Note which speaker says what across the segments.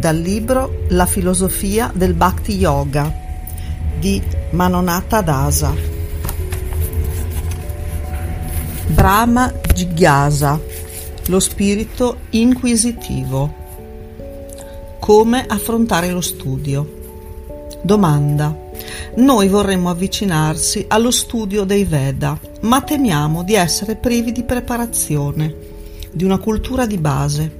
Speaker 1: Dal libro La filosofia del Bhakti Yoga di Manonata Dasa. Brahma Jigyasa, lo spirito inquisitivo. Come affrontare lo studio? Domanda. Noi vorremmo avvicinarsi allo studio dei Veda, ma temiamo di essere privi di preparazione, di una cultura di base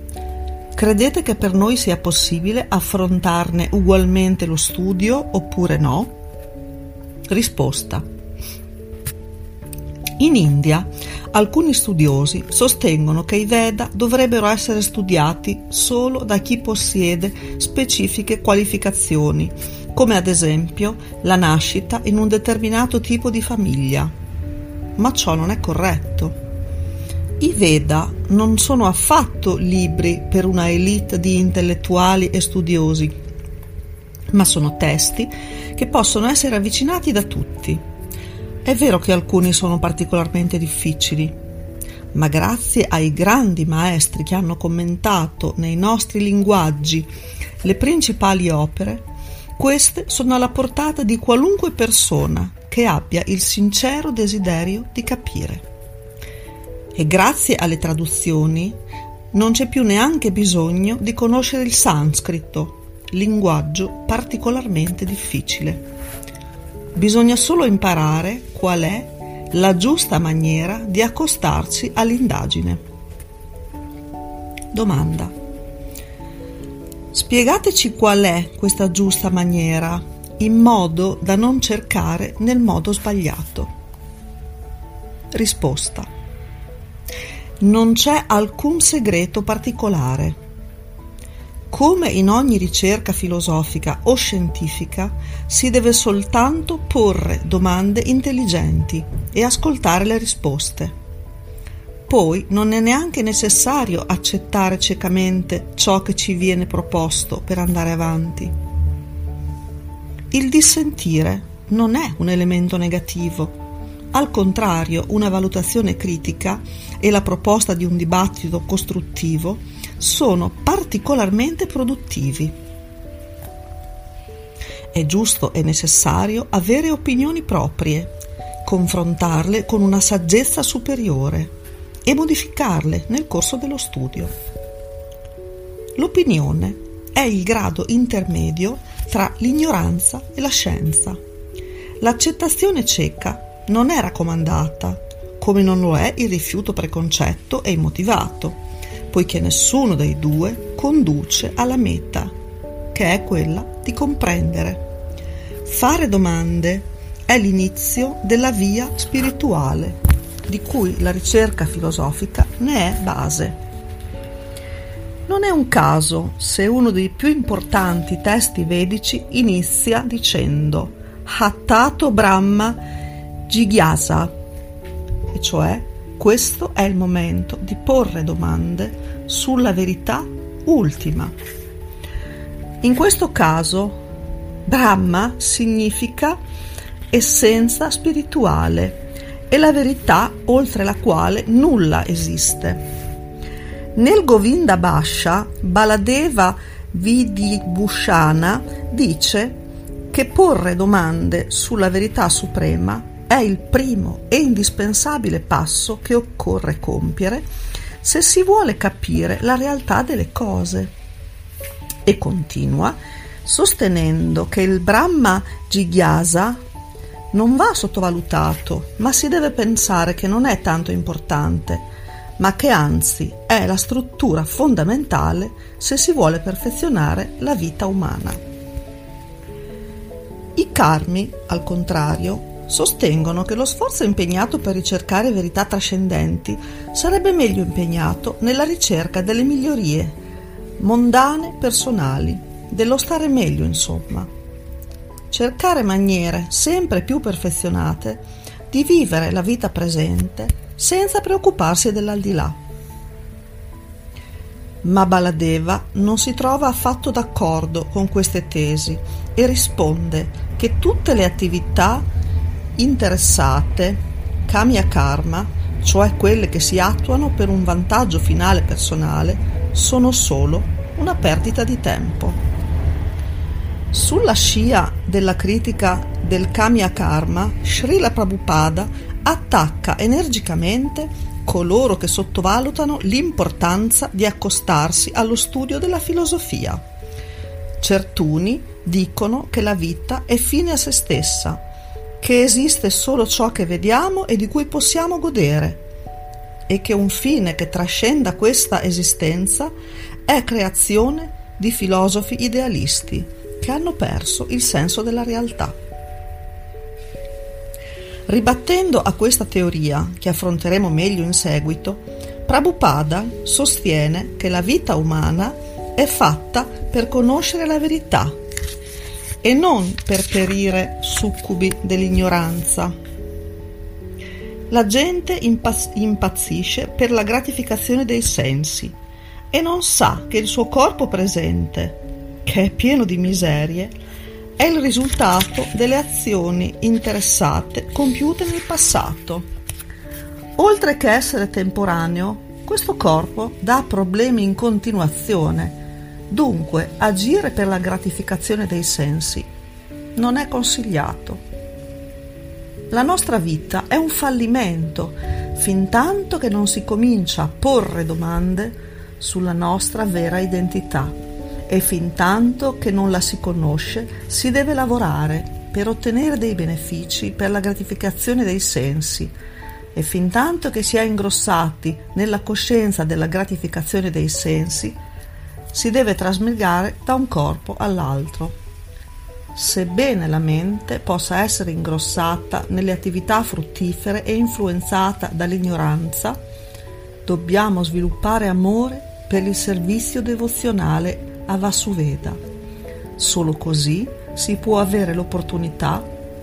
Speaker 1: Credete che per noi sia possibile affrontarne ugualmente lo studio oppure no? Risposta. In India alcuni studiosi sostengono che i Veda dovrebbero essere studiati solo da chi possiede specifiche qualificazioni, come ad esempio la nascita in un determinato tipo di famiglia. Ma ciò non è corretto. I Veda non sono affatto libri per una elite di intellettuali e studiosi, ma sono testi che possono essere avvicinati da tutti. È vero che alcuni sono particolarmente difficili, ma grazie ai grandi maestri che hanno commentato nei nostri linguaggi le principali opere, queste sono alla portata di qualunque persona che abbia il sincero desiderio di capire e grazie alle traduzioni non c'è più neanche bisogno di conoscere il sanscrito, linguaggio particolarmente difficile. Bisogna solo imparare qual è la giusta maniera di accostarsi all'indagine. Domanda. Spiegateci qual è questa giusta maniera, in modo da non cercare nel modo sbagliato. Risposta non c'è alcun segreto particolare. Come in ogni ricerca filosofica o scientifica, si deve soltanto porre domande intelligenti e ascoltare le risposte. Poi non è neanche necessario accettare ciecamente ciò che ci viene proposto per andare avanti. Il dissentire non è un elemento negativo, al contrario, una valutazione critica e la proposta di un dibattito costruttivo sono particolarmente produttivi. È giusto e necessario avere opinioni proprie, confrontarle con una saggezza superiore e modificarle nel corso dello studio. L'opinione è il grado intermedio tra l'ignoranza e la scienza. L'accettazione cieca non è raccomandata, come non lo è il rifiuto preconcetto e immotivato, poiché nessuno dei due conduce alla meta, che è quella di comprendere. Fare domande è l'inizio della via spirituale, di cui la ricerca filosofica ne è base. Non è un caso se uno dei più importanti testi vedici inizia dicendo Hattato Brahma Jigyasa, e cioè questo è il momento di porre domande sulla verità ultima. In questo caso Brahma significa essenza spirituale e la verità oltre la quale nulla esiste. Nel Govinda Bhasha, Baladeva Vidibhushana dice che porre domande sulla verità suprema è il primo e indispensabile passo che occorre compiere se si vuole capire la realtà delle cose. E continua, sostenendo che il Brahma Jigyasa non va sottovalutato, ma si deve pensare che non è tanto importante, ma che anzi è la struttura fondamentale se si vuole perfezionare la vita umana. I karmi, al contrario, sostengono che lo sforzo impegnato per ricercare verità trascendenti sarebbe meglio impegnato nella ricerca delle migliorie mondane personali, dello stare meglio insomma. Cercare maniere sempre più perfezionate di vivere la vita presente senza preoccuparsi dell'aldilà. Ma Baladeva non si trova affatto d'accordo con queste tesi e risponde che tutte le attività interessate, Kamiya Karma, cioè quelle che si attuano per un vantaggio finale personale, sono solo una perdita di tempo. Sulla scia della critica del Kamiya Karma, Srila Prabhupada attacca energicamente coloro che sottovalutano l'importanza di accostarsi allo studio della filosofia. Certuni dicono che la vita è fine a se stessa che esiste solo ciò che vediamo e di cui possiamo godere e che un fine che trascenda questa esistenza è creazione di filosofi idealisti che hanno perso il senso della realtà. Ribattendo a questa teoria, che affronteremo meglio in seguito, Prabhupada sostiene che la vita umana è fatta per conoscere la verità e non per perire succubi dell'ignoranza. La gente impaz- impazzisce per la gratificazione dei sensi e non sa che il suo corpo presente, che è pieno di miserie, è il risultato delle azioni interessate compiute nel passato. Oltre che essere temporaneo, questo corpo dà problemi in continuazione Dunque, agire per la gratificazione dei sensi non è consigliato. La nostra vita è un fallimento fin tanto che non si comincia a porre domande sulla nostra vera identità e fin tanto che non la si conosce si deve lavorare per ottenere dei benefici per la gratificazione dei sensi e fin tanto che si è ingrossati nella coscienza della gratificazione dei sensi si deve trasmigrare da un corpo all'altro. Sebbene la mente possa essere ingrossata nelle attività fruttifere e influenzata dall'ignoranza, dobbiamo sviluppare amore per il servizio devozionale a Vasuveda. Solo così si può avere l'opportunità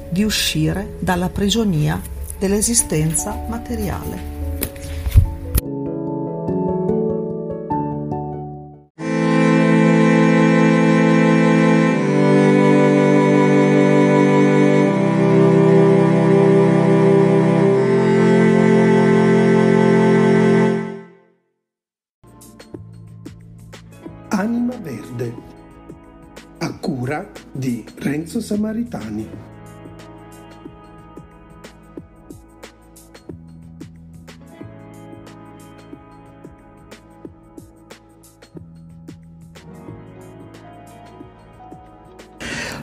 Speaker 1: di uscire dalla prigionia dell'esistenza materiale.
Speaker 2: Samaritani.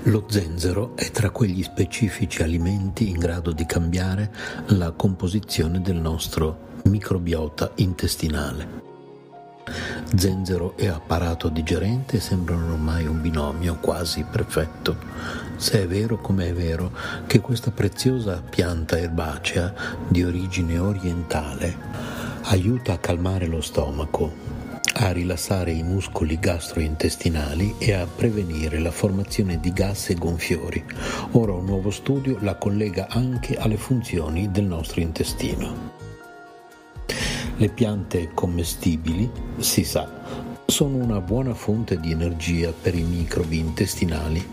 Speaker 3: Lo zenzero è tra quegli specifici alimenti in grado di cambiare la composizione del nostro microbiota intestinale. Zenzero e apparato digerente sembrano ormai un binomio quasi perfetto, se è vero come è vero che questa preziosa pianta erbacea di origine orientale aiuta a calmare lo stomaco, a rilassare i muscoli gastrointestinali e a prevenire la formazione di gas e gonfiori. Ora un nuovo studio la collega anche alle funzioni del nostro intestino. Le piante commestibili, si sa, sono una buona fonte di energia per i microbi intestinali,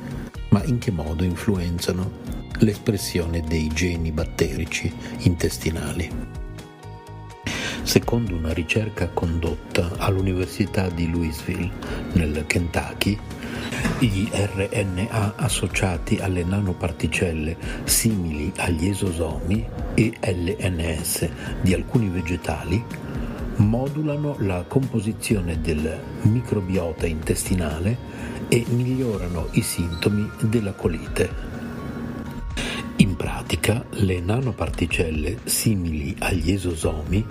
Speaker 3: ma in che modo influenzano l'espressione dei geni batterici intestinali? Secondo una ricerca condotta all'Università di Louisville, nel Kentucky, gli RNA associati alle nanoparticelle simili agli esosomi e LNS di alcuni vegetali modulano la composizione del microbiota intestinale e migliorano i sintomi della colite. In pratica, le nanoparticelle simili agli esosomi,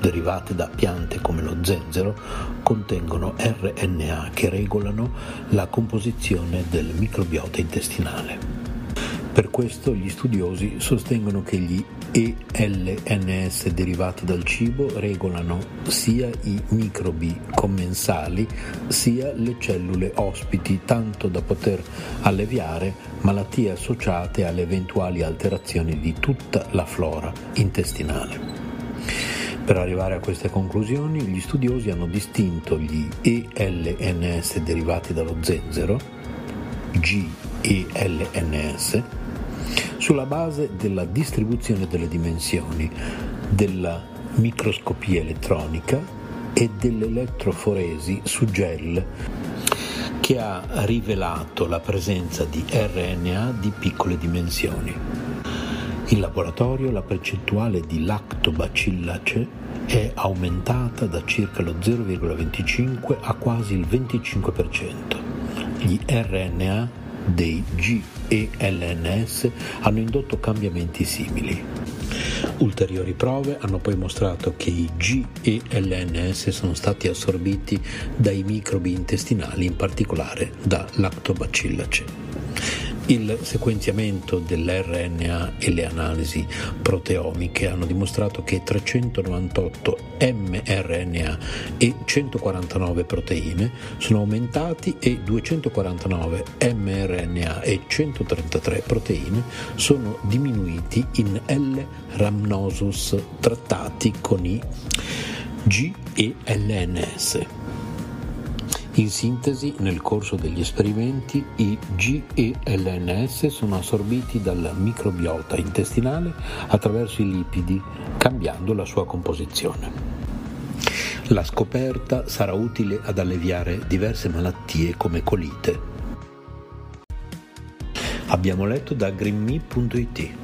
Speaker 3: derivate da piante come lo zenzero, contengono RNA che regolano la composizione del microbiota intestinale. Per questo gli studiosi sostengono che gli ELNS derivati dal cibo regolano sia i microbi commensali sia le cellule ospiti, tanto da poter alleviare malattie associate alle eventuali alterazioni di tutta la flora intestinale. Per arrivare a queste conclusioni, gli studiosi hanno distinto gli ELNS derivati dallo zenzero, GELNS, sulla base della distribuzione delle dimensioni, della microscopia elettronica e dell'elettroforesi su gel che ha rivelato la presenza di RNA di piccole dimensioni. In laboratorio la percentuale di lactobacillacee è aumentata da circa lo 0,25 a quasi il 25%. Gli RNA dei G e LNS hanno indotto cambiamenti simili. Ulteriori prove hanno poi mostrato che i G e LNS sono stati assorbiti dai microbi intestinali, in particolare da Lactobacillacee. Il sequenziamento dell'RNA e le analisi proteomiche hanno dimostrato che 398 mRNA e 149 proteine sono aumentati e 249 mRNA e 133 proteine sono diminuiti in L-rhamnosus trattati con i G e LNS. In sintesi, nel corso degli esperimenti, i G e LNS sono assorbiti dal microbiota intestinale attraverso i lipidi, cambiando la sua composizione. La scoperta sarà utile ad alleviare diverse malattie come colite. Abbiamo letto da greenme.it.